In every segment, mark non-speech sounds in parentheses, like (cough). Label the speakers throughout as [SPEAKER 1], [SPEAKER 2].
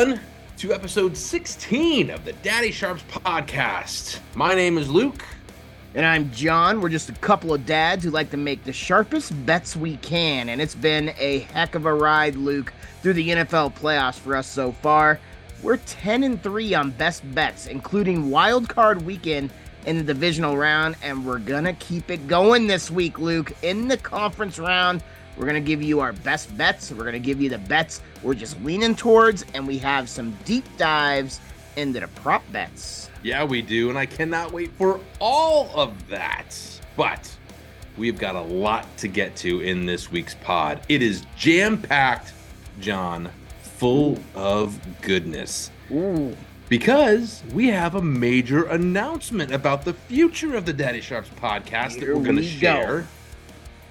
[SPEAKER 1] everyone, to episode 16 of the Daddy Sharps podcast. My name is Luke.
[SPEAKER 2] And I'm John. We're just a couple of dads who like to make the sharpest bets we can. And it's been a heck of a ride, Luke, through the NFL playoffs for us so far. We're 10 and 3 on best bets, including wild card weekend in the divisional round. And we're going to keep it going this week, Luke. In the conference round, we're going to give you our best bets. We're going to give you the bets we're just leaning towards, and we have some deep dives into the prop bets.
[SPEAKER 1] Yeah, we do. And I cannot wait for all of that. But we've got a lot to get to in this week's pod. It is jam packed, John, full of goodness.
[SPEAKER 2] Ooh.
[SPEAKER 1] Because we have a major announcement about the future of the Daddy Sharps podcast
[SPEAKER 2] Here
[SPEAKER 1] that we're going to
[SPEAKER 2] we go.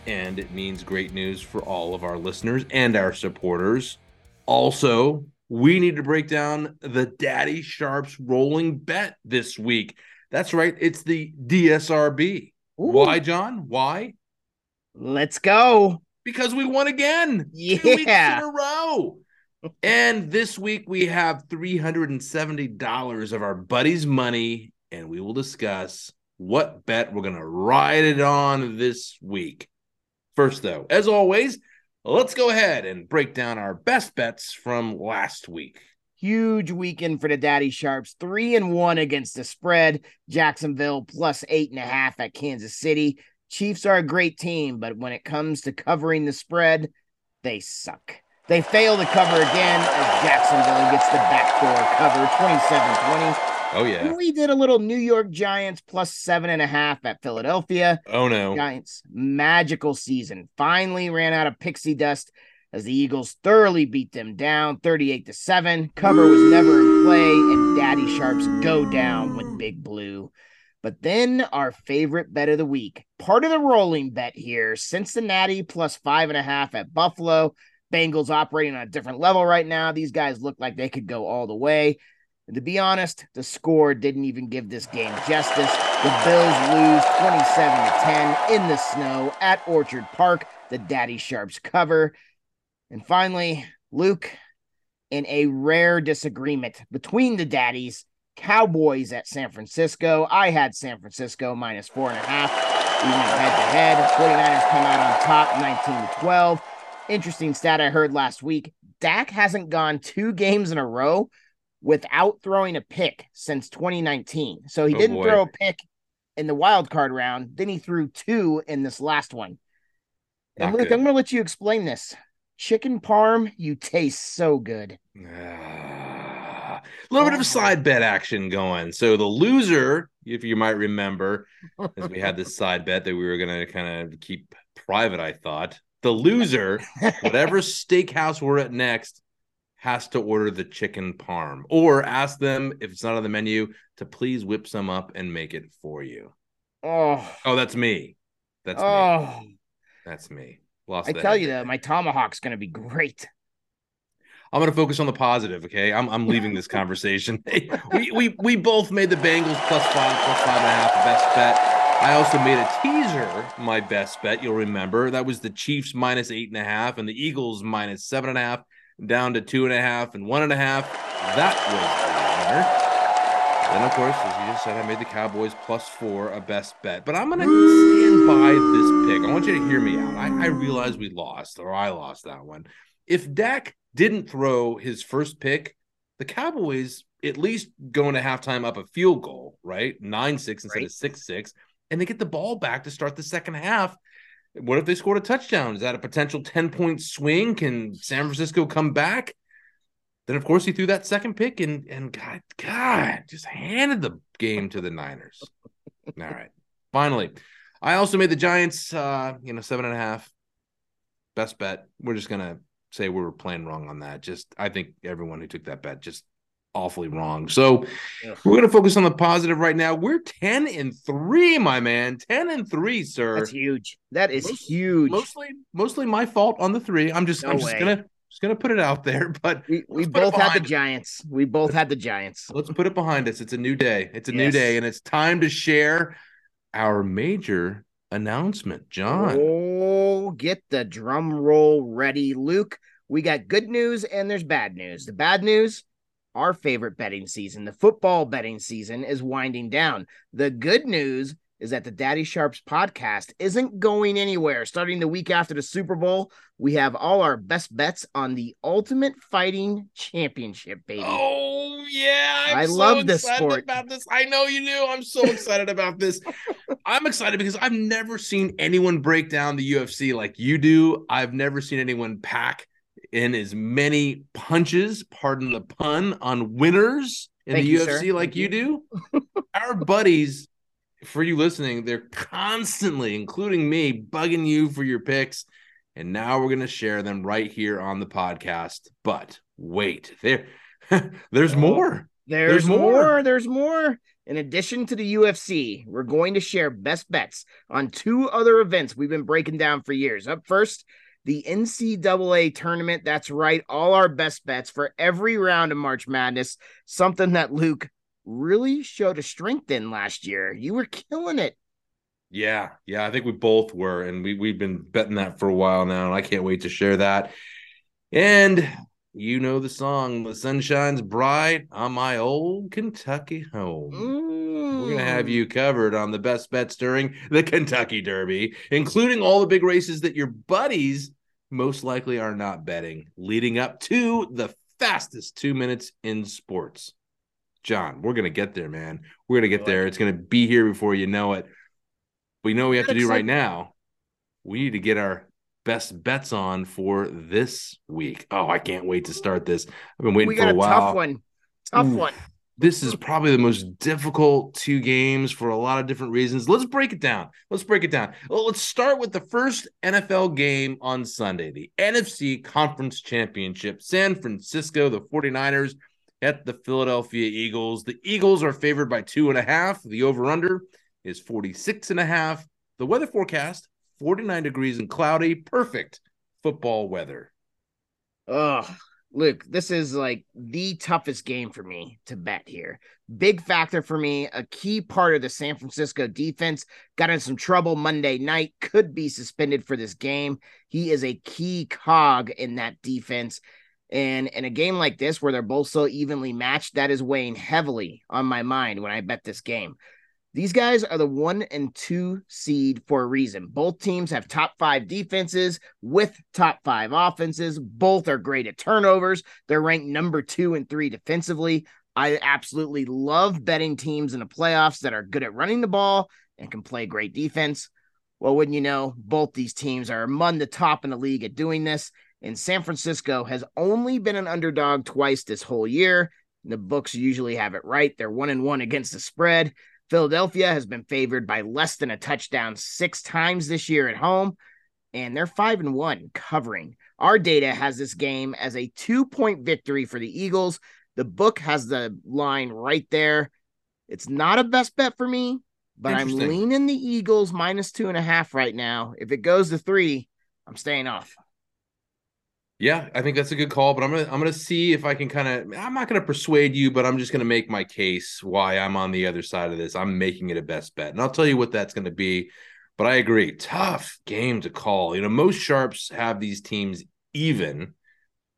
[SPEAKER 1] And it means great news for all of our listeners and our supporters. Also, we need to break down the Daddy Sharps rolling bet this week. That's right, it's the DSRB.
[SPEAKER 2] Ooh.
[SPEAKER 1] Why, John? Why?
[SPEAKER 2] Let's go.
[SPEAKER 1] Because we won again. Two weeks in a row. And this week we have $370 of our buddy's money, and we will discuss what bet we're going to ride it on this week. First, though, as always, let's go ahead and break down our best bets from last week.
[SPEAKER 2] Huge weekend for the Daddy Sharps. Three and one against the spread. Jacksonville plus eight and a half at Kansas City. Chiefs are a great team, but when it comes to covering the spread, they suck. They fail to cover again as Jacksonville gets the backdoor cover 27
[SPEAKER 1] Oh, yeah.
[SPEAKER 2] We did a little New York Giants plus seven and a half at Philadelphia.
[SPEAKER 1] Oh, no.
[SPEAKER 2] Giants magical season finally ran out of pixie dust as the Eagles thoroughly beat them down 38 to 7. Cover was never in play and Daddy Sharps go down with Big Blue. But then our favorite bet of the week, part of the rolling bet here, Cincinnati plus five and a half at Buffalo. Bengals operating on a different level right now. These guys look like they could go all the way. And to be honest, the score didn't even give this game justice. The Bills lose 27 to 10 in the snow at Orchard Park. The Daddy Sharps cover. And finally, Luke, in a rare disagreement between the daddies, Cowboys at San Francisco. I had San Francisco minus four and a half. We went head to head. 49ers come out on top 19 to 12. Interesting stat I heard last week. Dak hasn't gone two games in a row without throwing a pick since 2019. So he
[SPEAKER 1] Oh,
[SPEAKER 2] didn't
[SPEAKER 1] boy.
[SPEAKER 2] throw a pick in the wild card round. Then he threw two in this last one. And Luke,
[SPEAKER 1] good.
[SPEAKER 2] I'm going to let you explain this. Chicken parm, you taste so good.
[SPEAKER 1] Ah, a little bit of side bet action going. So the loser, if you might remember, as we had this (laughs) side bet that we were going to kind of keep private, I thought the loser, whatever (laughs) steakhouse we're at next, has to order the chicken parm or ask them if it's not on the menu to please whip some up and make it for you.
[SPEAKER 2] Oh,
[SPEAKER 1] Oh, that's me. That's me.
[SPEAKER 2] oh.
[SPEAKER 1] That's me. Lost
[SPEAKER 2] I tell
[SPEAKER 1] head
[SPEAKER 2] you though, my tomahawk's going to be great.
[SPEAKER 1] I'm gonna focus on the positive. Okay, I'm I'm leaving this (laughs) conversation. Hey, (laughs) we we we both made the Bengals plus five, plus five and a half best bet. I also made a teaser my best bet. You'll remember that was the Chiefs minus eight and a half and the Eagles minus seven and a half, down to two and a half and one and a half. That was the winner. Then, of course, as you just said, I made the Cowboys plus four a best bet. But I'm gonna stand by this pick. I want you to hear me out. I, I realize we lost, or I lost that one. If Dak didn't throw his first pick, the Cowboys at least going to halftime up a field goal, right? Nine six instead of six six, and they get the ball back to start the second half. What if they scored a touchdown? Is that a potential 10 point swing? Can San Francisco come back? Then of course he threw that second pick and and God, God, just handed the game to the Niners. (laughs) All right. Finally, I also made the Giants uh, you know, seven and a half. Best bet. We're just gonna say we were playing wrong on that. Just I think everyone who took that bet just awfully wrong. So
[SPEAKER 2] Ugh.
[SPEAKER 1] we're gonna focus on the positive right now. We're 10 and 3, my man. 10 and 3, sir.
[SPEAKER 2] That's huge. That is
[SPEAKER 1] Most-
[SPEAKER 2] huge.
[SPEAKER 1] Mostly mostly my fault on the three. I'm just
[SPEAKER 2] No
[SPEAKER 1] I'm just gonna just gonna put it out there, (laughs) but
[SPEAKER 2] we we
[SPEAKER 1] let's put it
[SPEAKER 2] both had the
[SPEAKER 1] us.
[SPEAKER 2] Giants. We both had the Giants.
[SPEAKER 1] let's put it behind us. It's a new day. It's a new day, and it's time to share our major announcement. John.
[SPEAKER 2] Oh, get the drum roll ready, Luke. We got good news and there's bad news. The bad news our favorite betting season, the football betting season, is winding down. The good news is that the Daddy Sharps podcast isn't going anywhere. Starting the week after the Super Bowl, we have all our best bets on the Ultimate Fighting Championship, baby.
[SPEAKER 1] Oh yeah, I'm
[SPEAKER 2] I
[SPEAKER 1] so
[SPEAKER 2] love this
[SPEAKER 1] excited
[SPEAKER 2] sport.
[SPEAKER 1] About this, I know you do. I'm so excited about this. (laughs) I'm excited because I've never seen anyone break down the UFC like you do. I've never seen anyone pack in as many punches, pardon the pun, on winners in
[SPEAKER 2] Thank
[SPEAKER 1] the
[SPEAKER 2] you,
[SPEAKER 1] UFC
[SPEAKER 2] sir.
[SPEAKER 1] like
[SPEAKER 2] Thank
[SPEAKER 1] you
[SPEAKER 2] you.
[SPEAKER 1] do. (laughs) Our buddies, for you listening, they're constantly, including me, bugging you for your picks. And now we're going to share them right here on the podcast. But wait, there, (laughs) there's
[SPEAKER 2] Oh.
[SPEAKER 1] more.
[SPEAKER 2] There's,
[SPEAKER 1] There's
[SPEAKER 2] more.
[SPEAKER 1] more.
[SPEAKER 2] There's more. In addition to the UFC, we're going to share best bets on two other events we've been breaking down for years. Up first, the NCAA tournament. That's right. All our best bets for every round of March Madness. Something that Luke really showed a strength in last year. You were killing it.
[SPEAKER 1] Yeah, yeah, I think we both were, and we we've been betting that for a while now, and I can't wait to share that. And you know the song, "The Sun Shines Bright on My Old Kentucky Home." Mm. We're gonna have
[SPEAKER 2] Mm.
[SPEAKER 1] you covered on the best bets during the Kentucky Derby, including all the big races that your buddies most likely are not betting, leading up to the fastest two minutes in sports. John, we're gonna get there, man. We're gonna get there. It's gonna be here before you know it. We know what we have to do right now. We need to get our best bets on for this week. Oh, I can't wait to start this. I've been waiting
[SPEAKER 2] we
[SPEAKER 1] for
[SPEAKER 2] got
[SPEAKER 1] a
[SPEAKER 2] a
[SPEAKER 1] while.
[SPEAKER 2] tough one. Tough
[SPEAKER 1] Oof.
[SPEAKER 2] one.
[SPEAKER 1] This is probably the most difficult two games for a lot of different reasons. Let's break it down. Let's break it down. Well, let's start with the first NFL game on Sunday, the NFC Conference Championship. San Francisco, the 49ers at the Philadelphia Eagles. The Eagles are favored by two and a half. The over-under is 46 and a half. The weather forecast, 49 degrees and cloudy. Perfect football weather.
[SPEAKER 2] Oh, Luke, this is like the toughest game for me to bet here. Big factor for me. A key part of the San Francisco defense got in some trouble Monday night, could be suspended for this game. He is a key cog in that defense. And in a game like this, where they're both so evenly matched, that is weighing heavily on my mind when I bet this game. These guys are the one and two seed for a reason. Both teams have top five defenses with top five offenses. Both are great at turnovers. They're ranked number two and three defensively. I absolutely love betting teams in the playoffs that are good at running the ball and can play great defense. Well, wouldn't you know, both these teams are among the top in the league at doing this. And San Francisco has only been an underdog twice this whole year. The books usually have it right. They're one and one against the spread. Philadelphia has been favored by less than a touchdown six times this year at home, and they're five and one covering. Our data has this game as a two point victory for the Eagles. The book has the line right there. It's not a best bet for me, but I'm leaning the Eagles minus two and a half right now. If it goes to three, I'm staying off.
[SPEAKER 1] Yeah, I think that's a good call, but I'm gonna I'm gonna see if I can kind of I'm not gonna persuade you, but I'm just gonna make my case why I'm on the other side of this. I'm making it a best bet, and I'll tell you what that's gonna be. But I agree, tough game to call. You know, most sharps have these teams even.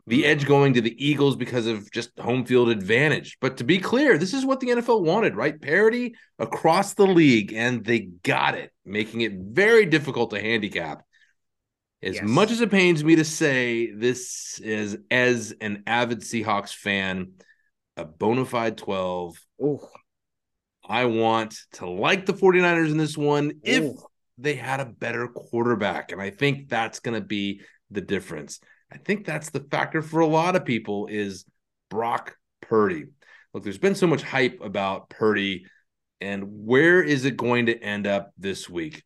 [SPEAKER 1] The mm. edge going to the Eagles because of just home field advantage. But to be clear, this is what the NFL wanted, right? Parity across the league, and they got it, making it very difficult to handicap. As
[SPEAKER 2] Yes.
[SPEAKER 1] much as it pains me to say, this is as an avid Seahawks fan, a bona fide 12.
[SPEAKER 2] Oh,
[SPEAKER 1] I want to like the 49ers in this one if they had a better quarterback. And I think that's going to be the difference. I think that's the factor for a lot of people is Brock Purdy. Look, there's been so much hype about Purdy, and where is it going to end up this week?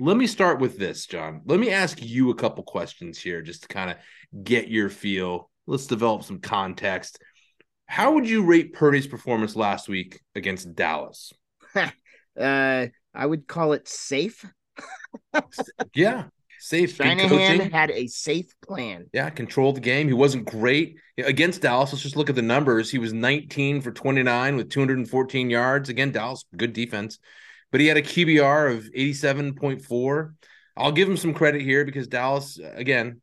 [SPEAKER 1] Let me start with this, John. Let me ask you a couple questions here just to kind of get your feel. Let's develop some context. How would you rate Purdy's performance last week against Dallas? (laughs)
[SPEAKER 2] uh, I would call it safe.
[SPEAKER 1] Yeah, safe.
[SPEAKER 2] Shanahan had a safe plan.
[SPEAKER 1] Yeah, controlled the game. He wasn't great against Dallas. Let's just look at the numbers. He was 19 for 29 with 214 yards. Again, Dallas, good defense, but he had a QBR of 87.4. I'll give him some credit here because Dallas, again,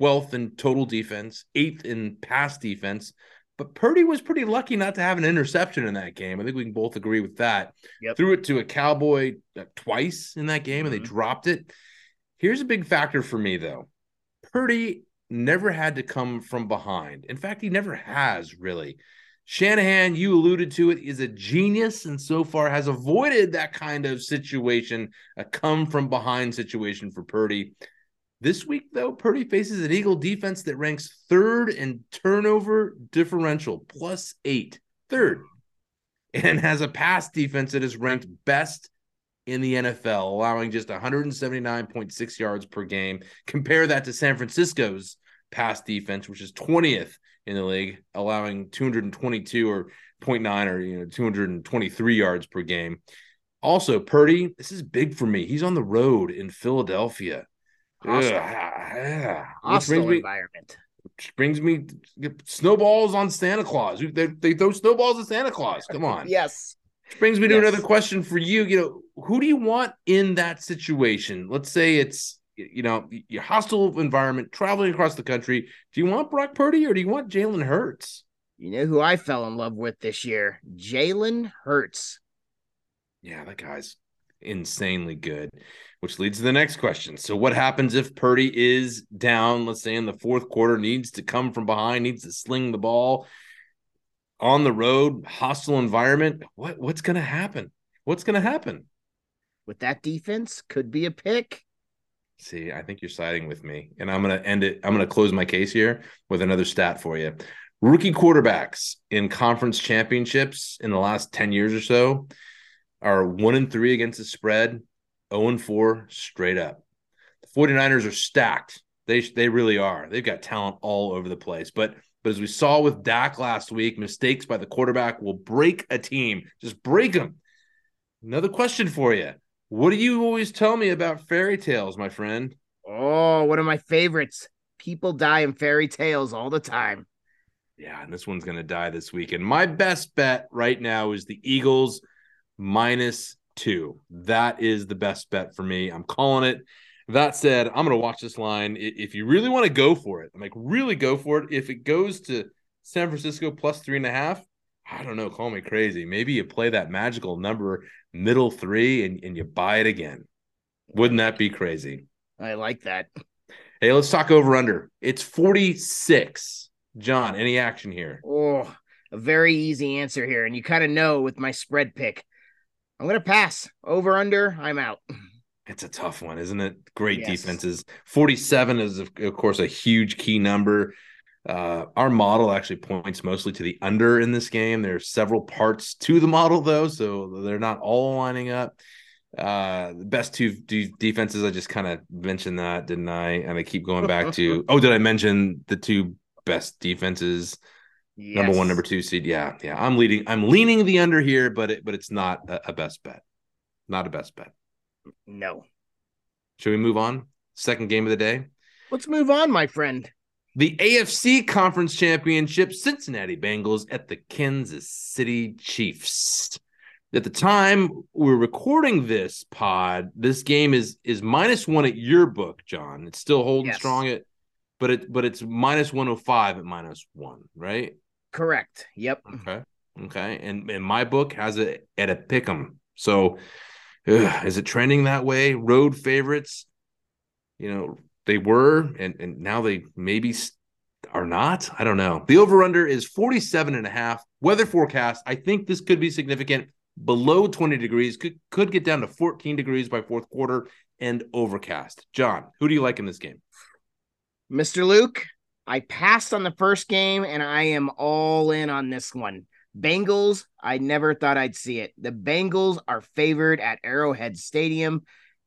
[SPEAKER 1] 12th in total defense, eighth in pass defense. But Purdy was pretty lucky not to have an interception in that game. I think we can both agree with that.
[SPEAKER 2] Yep.
[SPEAKER 1] Threw it to a Cowboy uh, twice in that game and they
[SPEAKER 2] Mhm.
[SPEAKER 1] dropped it. Here's a big factor for me, though. Purdy never had to come from behind. In fact, he never has really. Shanahan, you alluded to it, is a genius and so far has avoided that kind of situation, a come from behind situation for Purdy. This week, though, Purdy faces an Eagle defense that ranks third in turnover differential, plus eight, third, and has a pass defense that is ranked best in the NFL, allowing just 179.6 yards per game. Compare that to San Francisco's pass defense, which is 20th in the league, allowing 222 or 0.9 or you know 223 yards per game. Also, Purdy, this is big for me. He's on the road in Philadelphia.
[SPEAKER 2] Hostile,
[SPEAKER 1] Ugh, yeah.
[SPEAKER 2] Hostile
[SPEAKER 1] me,
[SPEAKER 2] environment.
[SPEAKER 1] which brings me snowballs on Santa Claus. They, they throw snowballs at Santa Claus. Come on.
[SPEAKER 2] Yes.
[SPEAKER 1] Which brings me to
[SPEAKER 2] Yes.
[SPEAKER 1] another question for you. You know, who do you want in that situation? Let's say it's you know your hostile environment, traveling across the country. Do you want Brock Purdy or do you want Jalen Hurts?
[SPEAKER 2] You know who I fell in love with this year? Jalen Hurts.
[SPEAKER 1] Yeah, that guy's insanely good. Which leads to the next question. So, what happens if Purdy is down? Let's say in the fourth quarter, needs to come from behind, needs to sling the ball on the road, hostile environment. What what's going to happen? What's going to happen?
[SPEAKER 2] With that defense, could be a pick.
[SPEAKER 1] See, I think you're siding with me, and I'm going to end it. I'm going to close my case here with another stat for you. Rookie quarterbacks in conference championships in the last 10 years or so are one and three against the spread, 0 and four straight up. The 49ers are stacked. They they really are. They've got talent all over the place. But but as we saw with Dak last week, mistakes by the quarterback will break a team. Just break them. Another question for you. What do you always tell me about fairy tales, my friend?
[SPEAKER 2] Oh, one of my favorites. People die in fairy tales all the time.
[SPEAKER 1] Yeah, and this one's going to die this week. And my best bet right now is the Eagles minus two. That is the best bet for me. I'm calling it. That said, I'm going to watch this line. If you really want to go for it, I'm like, really go for it. If it goes to San Francisco plus three and a half, I don't know. Call me crazy. Maybe you play that magical number, middle three, and, and you buy it again. Wouldn't that be crazy?
[SPEAKER 2] I like that.
[SPEAKER 1] Hey, let's talk over under. It's 46. John, any action here?
[SPEAKER 2] Oh, a very easy answer here. And you kind of know with my spread pick. I'm going to pass. Over under, I'm out.
[SPEAKER 1] It's a tough one, isn't it? Great
[SPEAKER 2] Yes.
[SPEAKER 1] defenses. 47 is, of, of course, a huge key number. Uh, our model actually points mostly to the under in this game. There are several parts to the model, though, so they're not all lining up. Uh, the best two de- defenses, I just kind of mentioned that, didn't I? And I keep going back to, (laughs) oh, did I mention the two best defenses? Number one, number two seed. Yeah, yeah. I'm leading. I'm leaning the under here, but it, but it's not a, a best bet. Not a best bet.
[SPEAKER 2] No.
[SPEAKER 1] Should we move on? Second game of the day.
[SPEAKER 2] Let's move on, my friend.
[SPEAKER 1] The AFC Conference Championship, Cincinnati Bengals at the Kansas City Chiefs. At the time we're recording this pod, this game is is minus one at your book, John. It's still holding
[SPEAKER 2] Yes.
[SPEAKER 1] strong at, but it but it's minus one hundred five at minus one, right?
[SPEAKER 2] Correct. Yep.
[SPEAKER 1] Okay, okay, and and my book has it at a pick'em. So, ugh, is it trending that way? Road favorites, you know, they were, and and now they maybe are not. I don't know. The over under is 47 and a half. Weather forecast. I think this could be significant. Below 20 degrees could could get down to 14 degrees by fourth quarter and overcast. John, who do you like in this game?
[SPEAKER 2] Mr. Luke, I passed on the first game and I am all in on this one. Bengals, I never thought I'd see it. The Bengals are favored at Arrowhead Stadium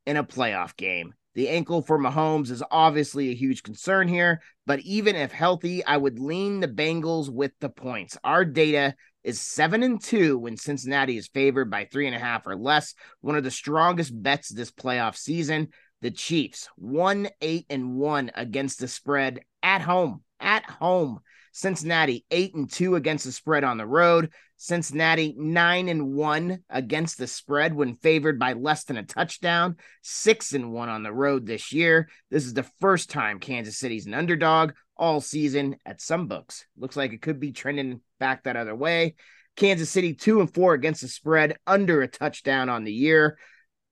[SPEAKER 2] in a playoff game. The ankle for Mahomes is obviously a huge concern here, but even if healthy, I would lean the Bengals with the points. Our data is seven and two when Cincinnati is favored by three and a half or less. One of the strongest bets this playoff season. The Chiefs, one eight and one against the spread at home. At home. Cincinnati, eight and two against the spread on the road. Cincinnati nine and one against the spread when favored by less than a touchdown, six and one on the road this year. This is the first time Kansas City's an underdog all season at some books. Looks like it could be trending back that other way. Kansas City two and four against the spread, under a touchdown on the year.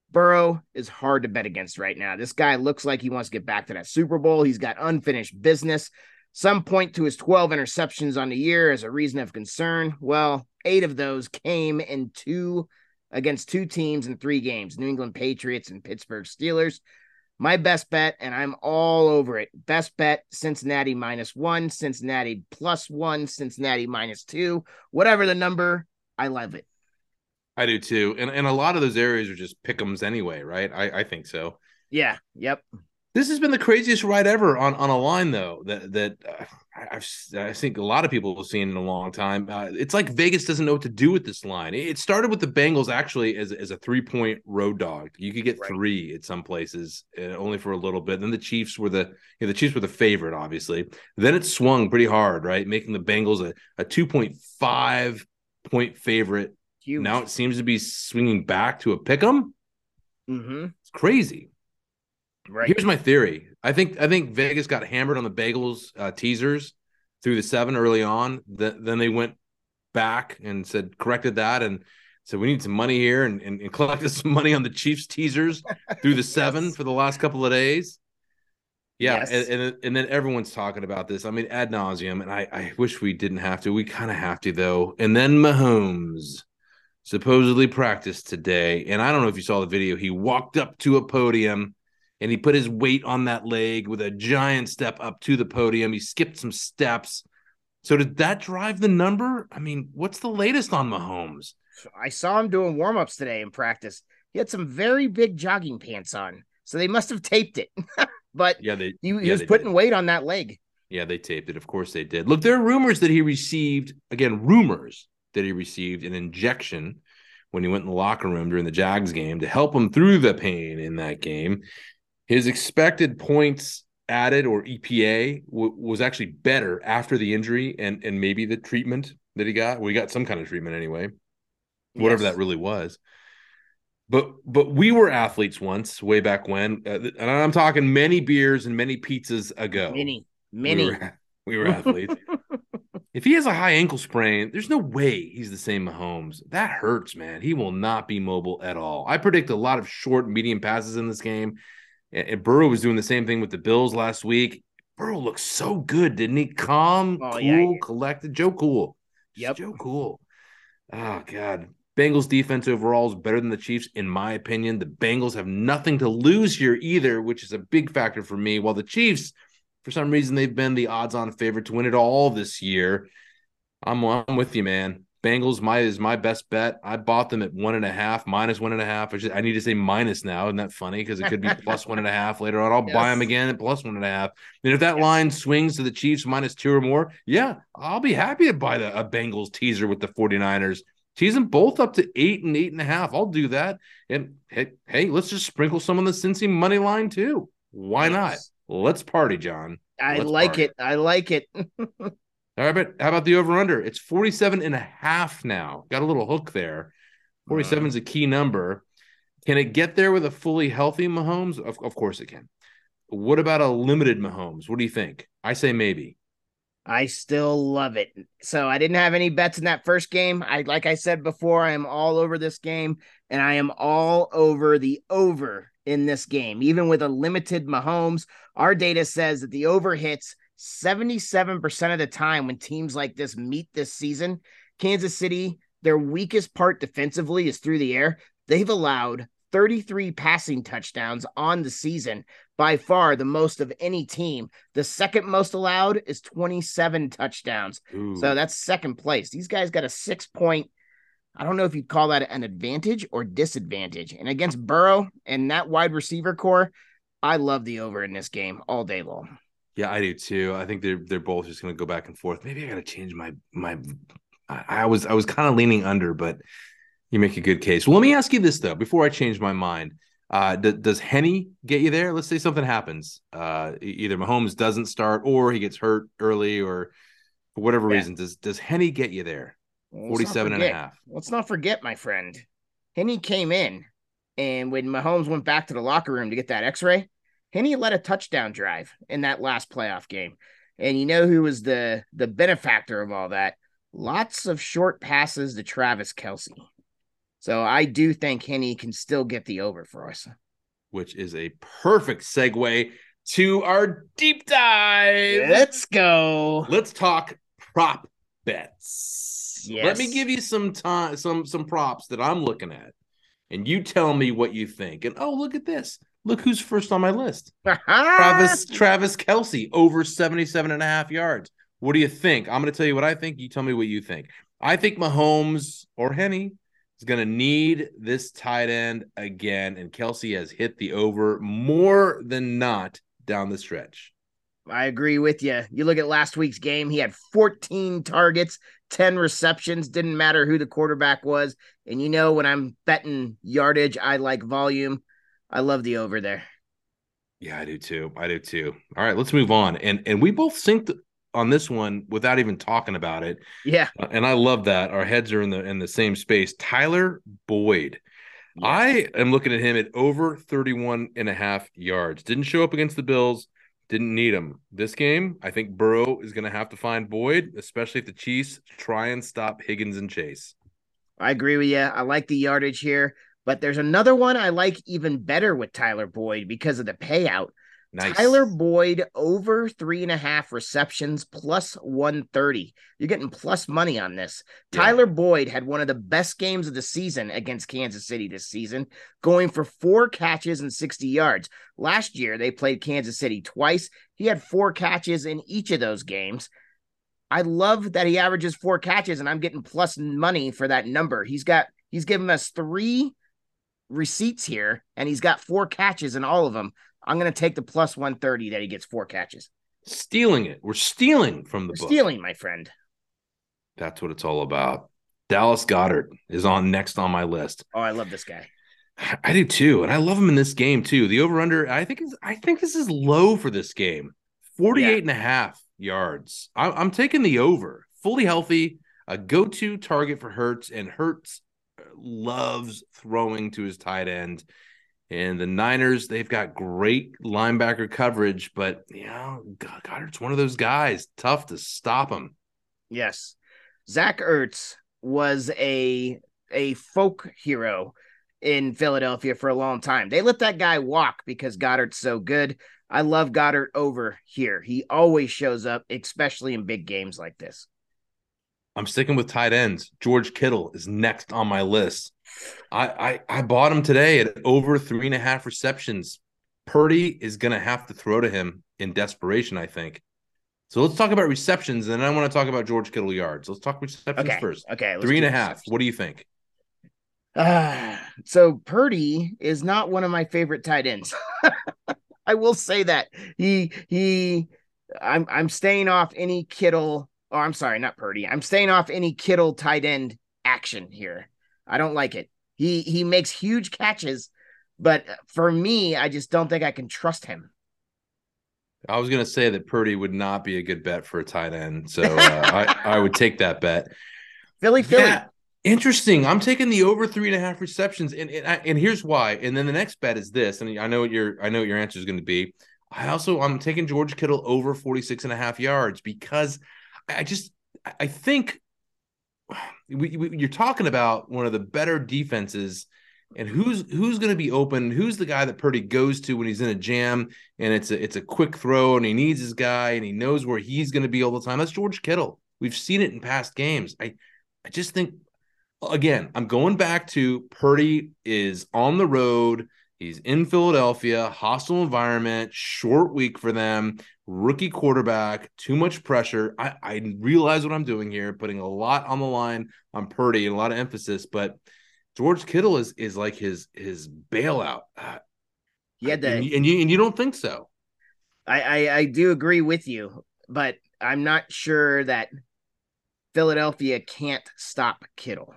[SPEAKER 2] Burrow is hard to bet against right now. This guy looks like he wants to get back to that Super Bowl. He's got unfinished business. Some point to his 12 interceptions on the year as a reason of concern. Well, eight of those came in two against two teams in three games New England Patriots and Pittsburgh Steelers. My best bet, and I'm all over it. Best bet Cincinnati minus one, Cincinnati plus one, Cincinnati minus two, whatever the number. I love it.
[SPEAKER 1] I do too. And and a lot of those areas are just pickums anyway, right? I, I think so.
[SPEAKER 2] Yeah. Yep.
[SPEAKER 1] This has been the craziest ride ever on, on a line though that that uh, I've I think a lot of people have seen in a long time. Uh, it's like Vegas doesn't know what to do with this line. It started with the Bengals actually as, as a three point road dog. You could get right. three at some places, uh, only for a little bit. Then the Chiefs were the you know, the Chiefs were the favorite, obviously. Then it swung pretty hard, right, making the Bengals a, a two point five point favorite. Huge. Now it seems to be swinging back to a pick 'em.
[SPEAKER 2] Mm-hmm.
[SPEAKER 1] It's crazy.
[SPEAKER 2] Right.
[SPEAKER 1] Here's my theory. I think I think Vegas got hammered on the bagels uh, teasers through the seven early on. The, then they went back and said corrected that and said we need some money here and, and, and (laughs) collected some money on the Chiefs teasers through the (laughs) seven yes. for the last couple of days. Yeah, yes. and, and, and then everyone's talking about this. I mean, ad nauseum, and I I wish we didn't have to. We kind of have to though. And then Mahomes supposedly practiced today, and I don't know if you saw the video. He walked up to a podium and he put his weight on that leg with a giant step up to the podium. He skipped some steps. So did that drive the number? I mean, what's the latest on Mahomes?
[SPEAKER 2] I saw him doing warm-ups today in practice. He had some very big jogging pants on. So they must have taped it. (laughs) but
[SPEAKER 1] yeah, they,
[SPEAKER 2] he, he
[SPEAKER 1] yeah,
[SPEAKER 2] was putting did. weight on that leg.
[SPEAKER 1] Yeah, they taped it. Of course they did. Look, there are rumors that he received, again, rumors that he received an injection when he went in the locker room during the Jags game to help him through the pain in that game. His expected points added or EPA w- was actually better after the injury and and maybe the treatment that he got. We got some kind of treatment anyway, whatever yes. that really was. But but we were athletes once, way back when, uh, and I'm talking many beers and many pizzas ago.
[SPEAKER 2] Many, many.
[SPEAKER 1] We were, we were athletes. (laughs) if he has a high ankle sprain, there's no way he's the same Mahomes. That hurts, man. He will not be mobile at all. I predict a lot of short, medium passes in this game. And Burrow was doing the same thing with the Bills last week. Burrow looks so good, didn't he? Calm, oh, cool, yeah. collected. Joe Cool.
[SPEAKER 2] Yep.
[SPEAKER 1] Joe Cool. Oh, God. Bengals defense overall is better than the Chiefs, in my opinion. The Bengals have nothing to lose here either, which is a big factor for me. While the Chiefs, for some reason, they've been the odds on favorite to win it all this year. I'm, I'm with you, man. Bengals my is my best bet. I bought them at one and a half, minus one and a half. I, just, I need to say minus now. Isn't that funny? Because it could be (laughs) plus one and a half later on. I'll yes. buy them again at plus one and a half. And if that line swings to the Chiefs minus two or more, yeah, I'll be happy to buy the, a Bengals teaser with the 49ers. Tease them both up to eight and eight and a half. I'll do that. And hey, hey let's just sprinkle some on the Cincy money line too. Why yes. not? Let's party, John.
[SPEAKER 2] I
[SPEAKER 1] let's
[SPEAKER 2] like party. it. I like it. (laughs)
[SPEAKER 1] All right, but how about the over under? It's 47 and a half now. Got a little hook there. 47 is uh. a key number. Can it get there with a fully healthy Mahomes? Of, of course it can. What about a limited Mahomes? What do you think? I say maybe.
[SPEAKER 2] I still love it. So I didn't have any bets in that first game. I like I said before, I am all over this game and I am all over the over in this game. Even with a limited Mahomes, our data says that the over hits 77% of the time when teams like this meet this season, Kansas City, their weakest part defensively is through the air. They've allowed 33 passing touchdowns on the season, by far the most of any team. The second most allowed is 27 touchdowns. Ooh. So that's second place. These guys got a six point. I don't know if you'd call that an advantage or disadvantage. And against Burrow and that wide receiver corps, I love the over in this game all day long.
[SPEAKER 1] Yeah, I do too. I think they're they're both just going to go back and forth. Maybe I got to change my my. I, I was I was kind of leaning under, but you make a good case. Well, let me ask you this though, before I change my mind. Uh, d- does Henne get you there? Let's say something happens. Uh, either Mahomes doesn't start, or he gets hurt early, or for whatever yeah. reason. Does does Henne get you there?
[SPEAKER 2] Well,
[SPEAKER 1] 47 and a half.
[SPEAKER 2] Let's not forget, my friend. Henne came in, and when Mahomes went back to the locker room to get that X-ray, Henne led a touchdown drive in that last playoff game. And you know who was the the benefactor of all that? Lots of short passes to Travis Kelce. So I do think Henne can still get the over for us.
[SPEAKER 1] which is a perfect segue to our deep dive.
[SPEAKER 2] Let's go.
[SPEAKER 1] Let's talk prop bets. Let me give you some time, some some props that I'm looking at, and you tell me what you think. And oh, look at this! Look who's first on my list. (laughs) Travis Travis Kelce over 77 and a half yards. What do you think? I'm going to tell you what I think. You tell me what you think. I think Mahomes or Henne is going to need this tight end again, and Kelce has hit the over more than not down the stretch.
[SPEAKER 2] I agree with you. You look at last week's game, he had 14 targets, 10 receptions, didn't matter who the quarterback was. And you know, when I'm betting yardage, I like volume. I love the over there.
[SPEAKER 1] Yeah, I do too. I do too. All right, let's move on. And and we both synced on this one without even talking about it.
[SPEAKER 2] Yeah.
[SPEAKER 1] Uh, And I love that. Our heads are in the in the same space. Tyler Boyd. I am looking at him at over 31 and a half yards. Didn't show up against the Bills. Didn't need him. This game, I think Burrow is going to have to find Boyd, especially if the Chiefs try and stop Higgins and Chase.
[SPEAKER 2] I agree with you. I like the yardage here, but there's another one I like even better with Tyler Boyd because of the payout.
[SPEAKER 1] Nice.
[SPEAKER 2] Tyler Boyd over three and a half receptions plus 130. You're getting plus money on this.
[SPEAKER 1] Yeah.
[SPEAKER 2] Tyler Boyd had one of the best games of the season against Kansas City this season, going for four catches and 60 yards. Last year, they played Kansas City twice. He had four catches in each of those games. I love that he averages four catches, and I'm getting plus money for that number. He's got he's given us three receipts here, and he's got four catches in all of them. I'm going to take the plus 130 that he gets four catches.
[SPEAKER 1] Stealing it. We're stealing from the
[SPEAKER 2] We're
[SPEAKER 1] book.
[SPEAKER 2] stealing, my friend.
[SPEAKER 1] That's what it's all about. Dallas Goedert is on next on my list.
[SPEAKER 2] Oh, I love this guy. (sighs)
[SPEAKER 1] I do too, and I love him in this game too. The over under, I think is I think this is low for this game. 48 and a half yards. I'm, I'm taking the over. Fully healthy, a go-to target for Hurts, and Hurts loves throwing to his tight end. And the Niners, they've got great linebacker coverage, but you know, God- Goedert's one of those guys. Tough to stop him.
[SPEAKER 2] Yes. Zach Ertz was a a folk hero in Philadelphia for a long time. They let that guy walk because Goedert's so good. I love Goedert over here. He always shows up, especially in big games like this.
[SPEAKER 1] I'm sticking with tight ends. George Kittle is next on my list. I I, I bought him today at over three and a half receptions. Purdy is going to have to throw to him in desperation, I think. So let's talk about receptions, and then I want to talk about George Kittle yards. Let's talk receptions
[SPEAKER 2] Okay.
[SPEAKER 1] first.
[SPEAKER 2] Okay. let's
[SPEAKER 1] Three and a half. What do you think?
[SPEAKER 2] Ah, so Purdy is not one of my favorite tight ends. (laughs) I will say that he he I'm I'm staying off any Kittle. Oh, I'm sorry, not Purdy. I'm staying off any Kittle tight end action here. I don't like it. He he makes huge catches, but for me, I just don't think I can trust him.
[SPEAKER 1] I was going to say that Purdy would not be a good bet for a tight end, so (laughs) uh, I I would take that bet.
[SPEAKER 2] Philly, Philly.
[SPEAKER 1] Yeah, interesting. I'm taking the over three and a half receptions, and and, I, and here's why. And then the next bet is this, and I know what your I know what your answer is going to be. I also I'm taking George Kittle over 46 and a half yards because I just I think we, we, you're talking about one of the better defenses. And who's who's going to be open? Who's the guy that Purdy goes to when he's in a jam and it's a it's a quick throw and he needs his guy and he knows where he's going to be all the time? That's George Kittle. We've seen it in past games. I I just think again, I'm going back to Purdy is on the road. He's in Philadelphia, hostile environment, short week for them, rookie quarterback, too much pressure. I, I realize what I'm doing here, putting a lot on the line on Purdy and a lot of emphasis, but George Kittle is is like his his bailout. Uh,
[SPEAKER 2] He had the
[SPEAKER 1] and, you, and you and you don't think so.
[SPEAKER 2] I, I I do agree with you, but I'm not sure that Philadelphia can't stop Kittle.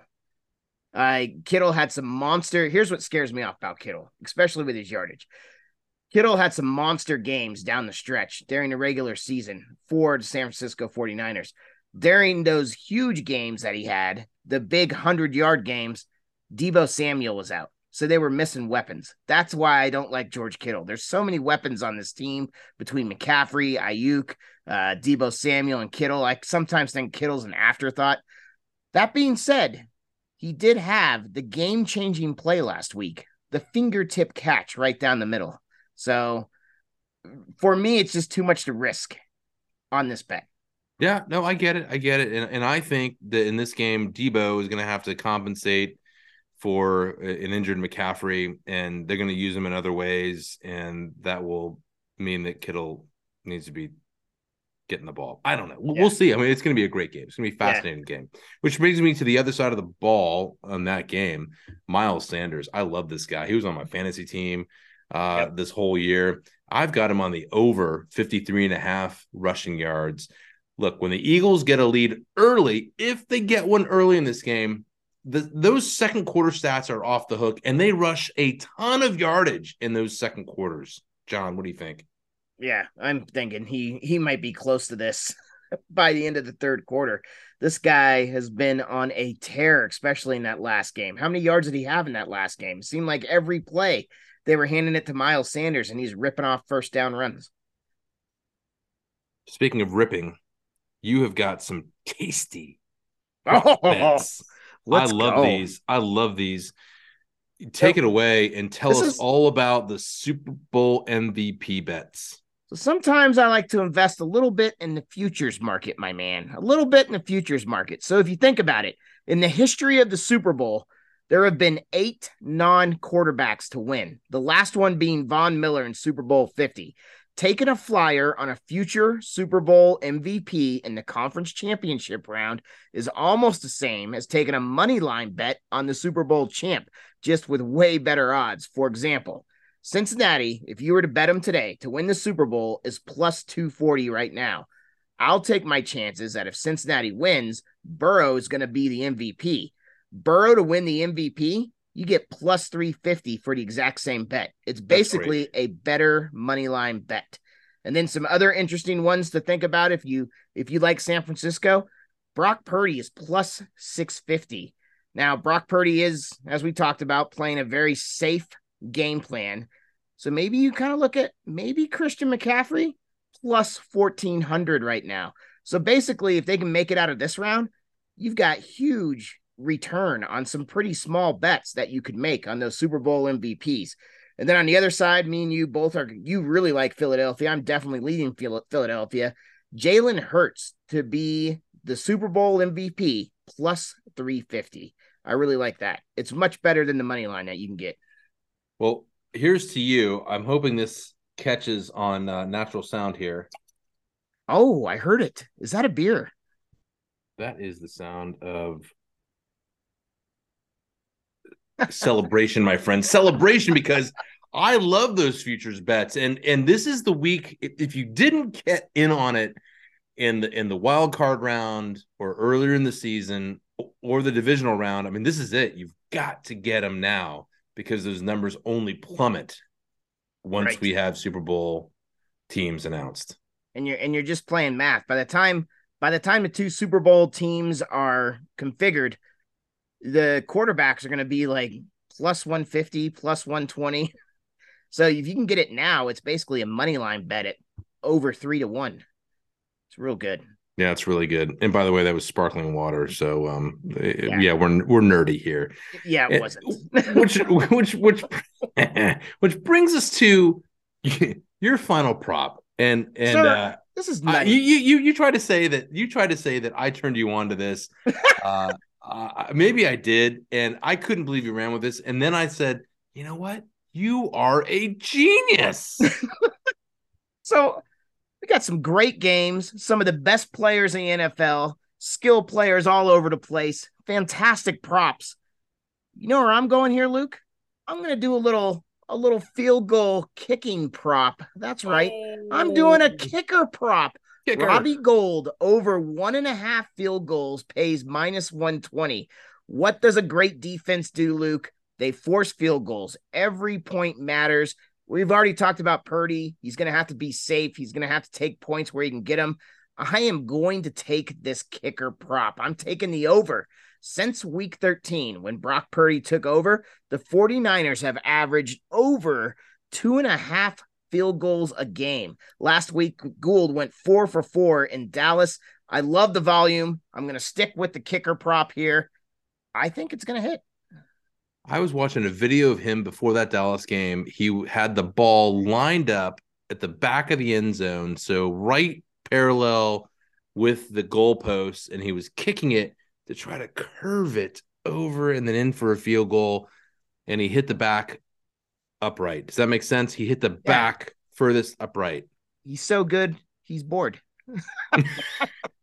[SPEAKER 2] Uh, Kittle had some monster. Here's what scares me off about Kittle, especially with his yardage. Kittle had some monster games down the stretch during the regular season for the San Francisco 49ers. during those huge games that he had, the big 100 yard games, Deebo Samuel was out. So they were missing weapons. That's why I don't like George Kittle. There's so many weapons on this team between McCaffrey, Aiyuk, uh, Deebo Samuel, and Kittle. I sometimes think Kittle's an afterthought. That being said, he did have the game changing play last week, the fingertip catch right down the middle. So for me, it's just too much to risk on this bet.
[SPEAKER 1] Yeah, no, I get it. I get it. And, and I think that in this game, Deebo is going to have to compensate for an injured McCaffrey, and they're going to use him in other ways, and that will mean that Kittle needs to be getting the ball. I don't know. We'll, yeah. we'll see. I mean, it's going to be a great game. It's going to be a fascinating yeah. game. Which brings me to the other side of the ball on that game. Miles Sanders. I love this guy. He was on my fantasy team uh, yep. this whole year. I've got him on the over 53 and a half rushing yards. Look, when the Eagles get a lead early, if they get one early in this game, the, those second quarter stats are off the hook and they rush a ton of yardage in those second quarters. John, what do you think?
[SPEAKER 2] Yeah, I'm thinking he he might be close to this (laughs) by the end of the third quarter. This guy has been on a tear, especially in that last game. How many yards did he have in that last game? It seemed like every play they were handing it to Miles Sanders and he's ripping off first down runs.
[SPEAKER 1] Speaking of ripping, you have got some tasty oh, (laughs) bets I love go. these. I love these. Take it away and tell us is, all about the Super Bowl MVP bets.
[SPEAKER 2] So sometimes I like to invest a little bit in the futures market, my man. A little bit in the futures market. So if you think about it, in the history of the Super Bowl, there have been eight non quarterbacks to win, the last one being Von Miller in Super Bowl 50 taking a flyer on a future Super Bowl MVP in the conference championship round is almost the same as taking a money line bet on the Super Bowl champ, just with way better odds. For example, Cincinnati, if you were to bet them today to win the Super Bowl, is plus 240 right now. I'll take my chances that if Cincinnati wins, Burrow is going to be the MVP. Burrow to win the MVP you get plus 350 for the exact same bet. It's basically a better money line bet. And then some other interesting ones to think about if you if you like San Francisco, Brock Purdy is plus 650. Now, Brock Purdy is as we talked about playing a very safe game plan. So maybe you kind of look at maybe Christian McCaffrey plus 1400 right now. So basically if they can make it out of this round, you've got huge return on some pretty small bets that you could make on those Super Bowl MVPs. And then on the other side, me and you both are, you really like Philadelphia. I'm definitely leading Philadelphia. Jalen Hurts to be the Super Bowl MVP plus 350. I really like that. It's much better than the money line that you can get.
[SPEAKER 1] Well, here's to you. I'm hoping this catches on uh, natural sound here.
[SPEAKER 2] Oh, I heard it. Is that a beer?
[SPEAKER 1] That is the sound of celebration, my friend. Celebration because I love those futures bets. And and this is the week if you didn't get in on it in the in the wild card round or earlier in the season or the divisional round, I mean this is it. You've got to get them now because those numbers only plummet once right. we have Super Bowl teams announced.
[SPEAKER 2] And you're and you're just playing math. By the time by the time the two Super Bowl teams are configured, the quarterbacks are going to be like plus 150, plus 120. So if you can get it now, it's basically a money line bet at over three to one. It's real good.
[SPEAKER 1] Yeah, it's really good. And by the way, that was sparkling water. So um yeah, yeah we're we're nerdy here.
[SPEAKER 2] Yeah, it wasn't. (laughs)
[SPEAKER 1] which which which (laughs) which brings us to (laughs) your final prop. And and Sir, uh
[SPEAKER 2] this is
[SPEAKER 1] uh, you, you you try to say that you try to say that I turned you on to this. Uh uh, maybe I did, and I couldn't believe you ran with this. And then I said, you know what? You are a genius.
[SPEAKER 2] so we got some great games, some of the best players in the NFL, skill players all over the place, fantastic props. You know where I'm going here, Luke? I'm going to do a little a little field goal kicking prop. That's right. I'm doing a kicker prop. Kicker. Robbie Gould over one and a half field goals pays minus 120. What does a great defense do, Luke? They force field goals. Every point matters. We've already talked about Purdy. He's going to have to be safe. He's going to have to take points where he can get them. I am going to take this kicker prop. I'm taking the over. Since week 13, when Brock Purdy took over, the 49ers have averaged over two and a half field goals a game. Last week, Gould went four for four in Dallas. I love the volume. I'm going to stick with the kicker prop here. I think it's going to hit.
[SPEAKER 1] I was watching a video of him before that Dallas game. He had the ball lined up at the back of the end zone, so right parallel with the goalpost, and he was kicking it to try to curve it over and then in for a field goal. And he hit the back upright. Does that make sense? He hit the yeah. back furthest upright.
[SPEAKER 2] He's so good, he's bored. (laughs) (laughs)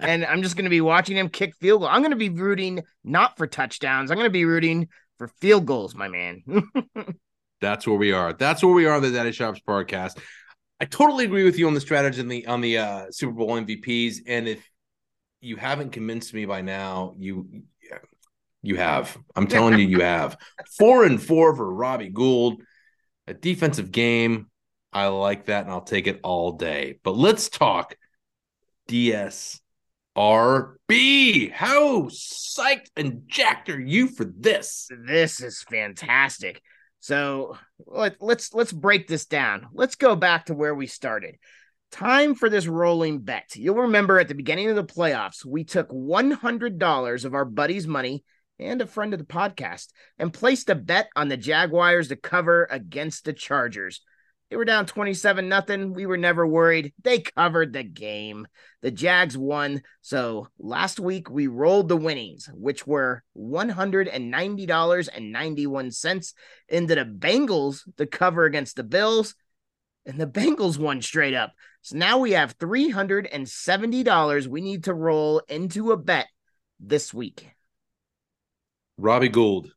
[SPEAKER 2] and I'm just going to be watching him kick field goal. I'm going to be rooting not for touchdowns. I'm going to be rooting for field goals, my man. (laughs)
[SPEAKER 1] That's where we are. That's where we are on the Daddy Sharps podcast. I totally agree with you on the strategy on the on the uh, Super Bowl MVPs. And if you haven't convinced me by now, you you have. I'm telling you, you have. (laughs) Four and four for Robbie Gould. A defensive game. I like that, and I'll take it all day. But let's talk DSRB. How psyched and jacked are you for this?
[SPEAKER 2] This is fantastic. So let, let's let's break this down. Let's go back to where we started. Time for this rolling bet. You'll remember at the beginning of the playoffs, we took $100 of our buddy's money and a friend of the podcast and placed a bet on the Jaguars to cover against the Chargers. They were down 27 nothing. We were never worried. They covered the game. The Jags won. So last week we rolled the winnings, which were $190.91 into the Bengals to cover against the Bills. And the Bengals won straight up. So now we have $370 we need to roll into a bet this week.
[SPEAKER 1] Robbie Gould.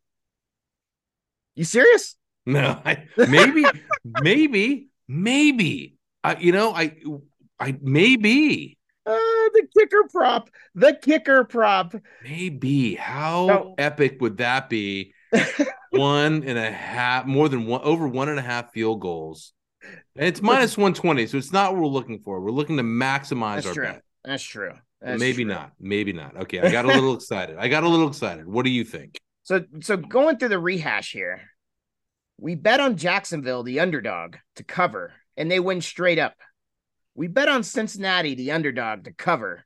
[SPEAKER 2] You serious? (laughs)
[SPEAKER 1] No, I, maybe, maybe, maybe. I, you know, I, I maybe.
[SPEAKER 2] Uh, the kicker prop, the kicker prop.
[SPEAKER 1] Maybe. How no. epic would that be? (laughs) one and a half, more than one, over one and a half field goals. And It's minus 120, so it's not what we're looking for. We're looking to maximize
[SPEAKER 2] That's
[SPEAKER 1] our
[SPEAKER 2] true.
[SPEAKER 1] bet.
[SPEAKER 2] That's true. That's
[SPEAKER 1] maybe
[SPEAKER 2] true.
[SPEAKER 1] not. Maybe not. Okay, I got a little (laughs) excited. I got a little excited. What do you think?
[SPEAKER 2] So, so going through the rehash here, we bet on Jacksonville, the underdog, to cover, and they win straight up. We bet on Cincinnati, the underdog, to cover,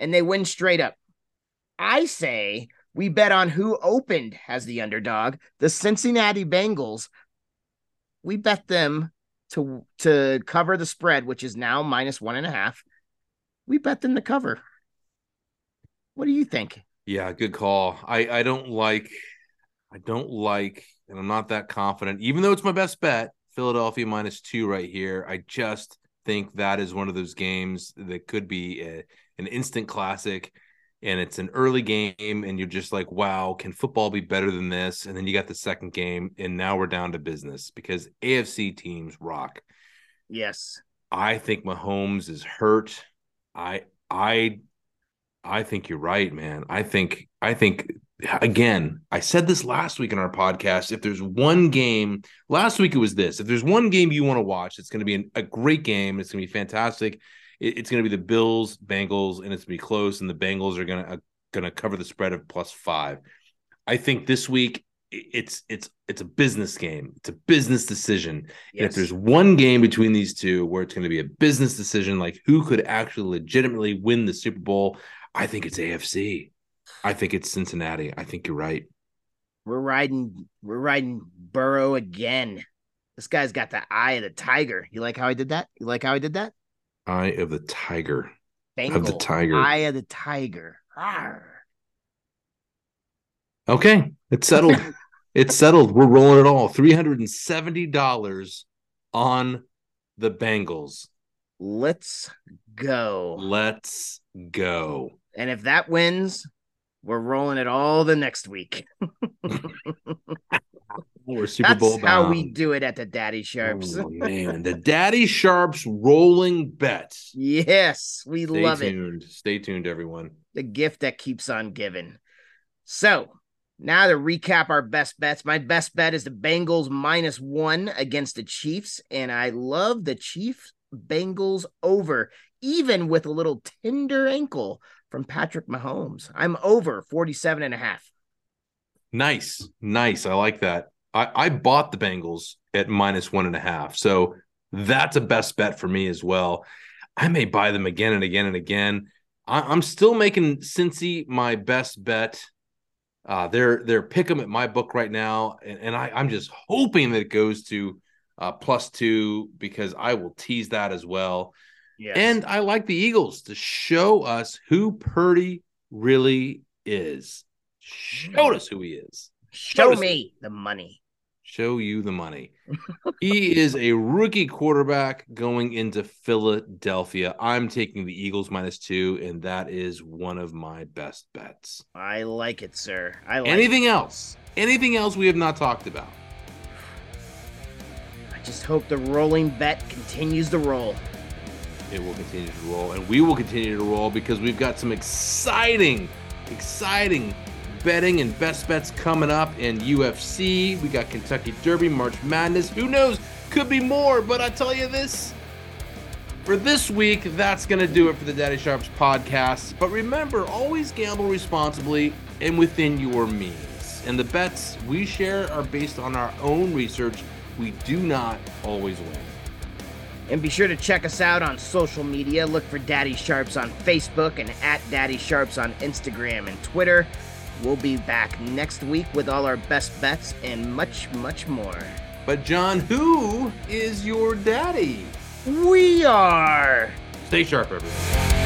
[SPEAKER 2] and they win straight up. I say we bet on who opened as the underdog, the Cincinnati Bengals. We bet them to to cover the spread, which is now minus one and a half. We bet them to cover. What do you think?
[SPEAKER 1] Yeah, good call. I I don't like I don't like and I'm not that confident, even though it's my best bet. Philadelphia minus two right here. I just think that is one of those games that could be a, an instant classic. And it's an early game, and you're just like, wow, can football be better than this? And then you got the second game, and now we're down to business because AFC teams rock.
[SPEAKER 2] Yes.
[SPEAKER 1] I think Mahomes is hurt. I I I think you're right, man. I think I think again, I said this last week in our podcast. If there's one game, last week it was this. If there's one game you want to watch, it's going to be an, a great game. It's going to be fantastic. It, it's going to be the Bills Bengals, and it's going to be close. And the Bengals are going to uh, going to cover the spread of plus five. I think this week it's it's it's a business game. It's a business decision. Yes. And if there's one game between these two where it's going to be a business decision, like who could actually legitimately win the Super Bowl, I think it's AFC. I think it's Cincinnati. I think you're right.
[SPEAKER 2] We're riding we're riding Burrow again. This guy's got the eye of the tiger. You like how I did that? You like how I did that?
[SPEAKER 1] Eye of the tiger.
[SPEAKER 2] Bengal. Of the tiger. Eye of the tiger. Arr.
[SPEAKER 1] Okay, it's settled. (laughs) it's settled. We're rolling it all. $370 on the Bengals.
[SPEAKER 2] Let's go.
[SPEAKER 1] Let's go.
[SPEAKER 2] And if that wins, we're rolling it all the next week. (laughs)
[SPEAKER 1] We're Super That's Bowl bound.
[SPEAKER 2] how we do it at the Daddy Sharps.
[SPEAKER 1] Oh, (laughs) man, the Daddy Sharps rolling bets.
[SPEAKER 2] Yes, we
[SPEAKER 1] Stay
[SPEAKER 2] love
[SPEAKER 1] tuned.
[SPEAKER 2] it.
[SPEAKER 1] Stay tuned, everyone.
[SPEAKER 2] The gift that keeps on giving. So now to recap our best bets. My best bet is the Bengals minus one against the Chiefs, and I love the Chiefs Bengals over even with a little tender ankle from Patrick Mahomes. I'm over 47 and a half.
[SPEAKER 1] Nice. Nice. I like that. I, I bought the Bengals at minus one and a half. So that's a best bet for me as well. I may buy them again and again and again. I, am still making Cincy my best bet. Uh, they're they're pick them at my book right now, and, and I, I'm just hoping that it goes to uh, plus two because I will tease that as well. Yes. And I like the Eagles to show us who Purdy really is. Show mm. us who he is.
[SPEAKER 2] Show, show me the money
[SPEAKER 1] show you the money. (laughs) he is a rookie quarterback going into Philadelphia. I'm taking the Eagles minus two, and that is one of my best bets.
[SPEAKER 2] I like it, sir. I like
[SPEAKER 1] anything
[SPEAKER 2] it.
[SPEAKER 1] else. Anything else we have not talked about?
[SPEAKER 2] I just hope the rolling bet continues to roll.
[SPEAKER 1] It will continue to roll, and we will continue to roll because we've got some exciting, exciting betting and best bets coming up in UFC. We got Kentucky Derby, March Madness. Who knows? Could be more, but I tell you this. For this week, that's going to do it for the Daddy Sharps podcast. But remember, always gamble responsibly and within your means. And the bets we share are based on our own research. We do not always win.
[SPEAKER 2] And be sure to check us out on social media. Look for Daddy Sharps on Facebook and at Daddy Sharps on Instagram and Twitter. We'll be back next week with all our best bets and much, much more.
[SPEAKER 1] But, John, who is your daddy?
[SPEAKER 2] We are.
[SPEAKER 1] Stay sharp, everyone.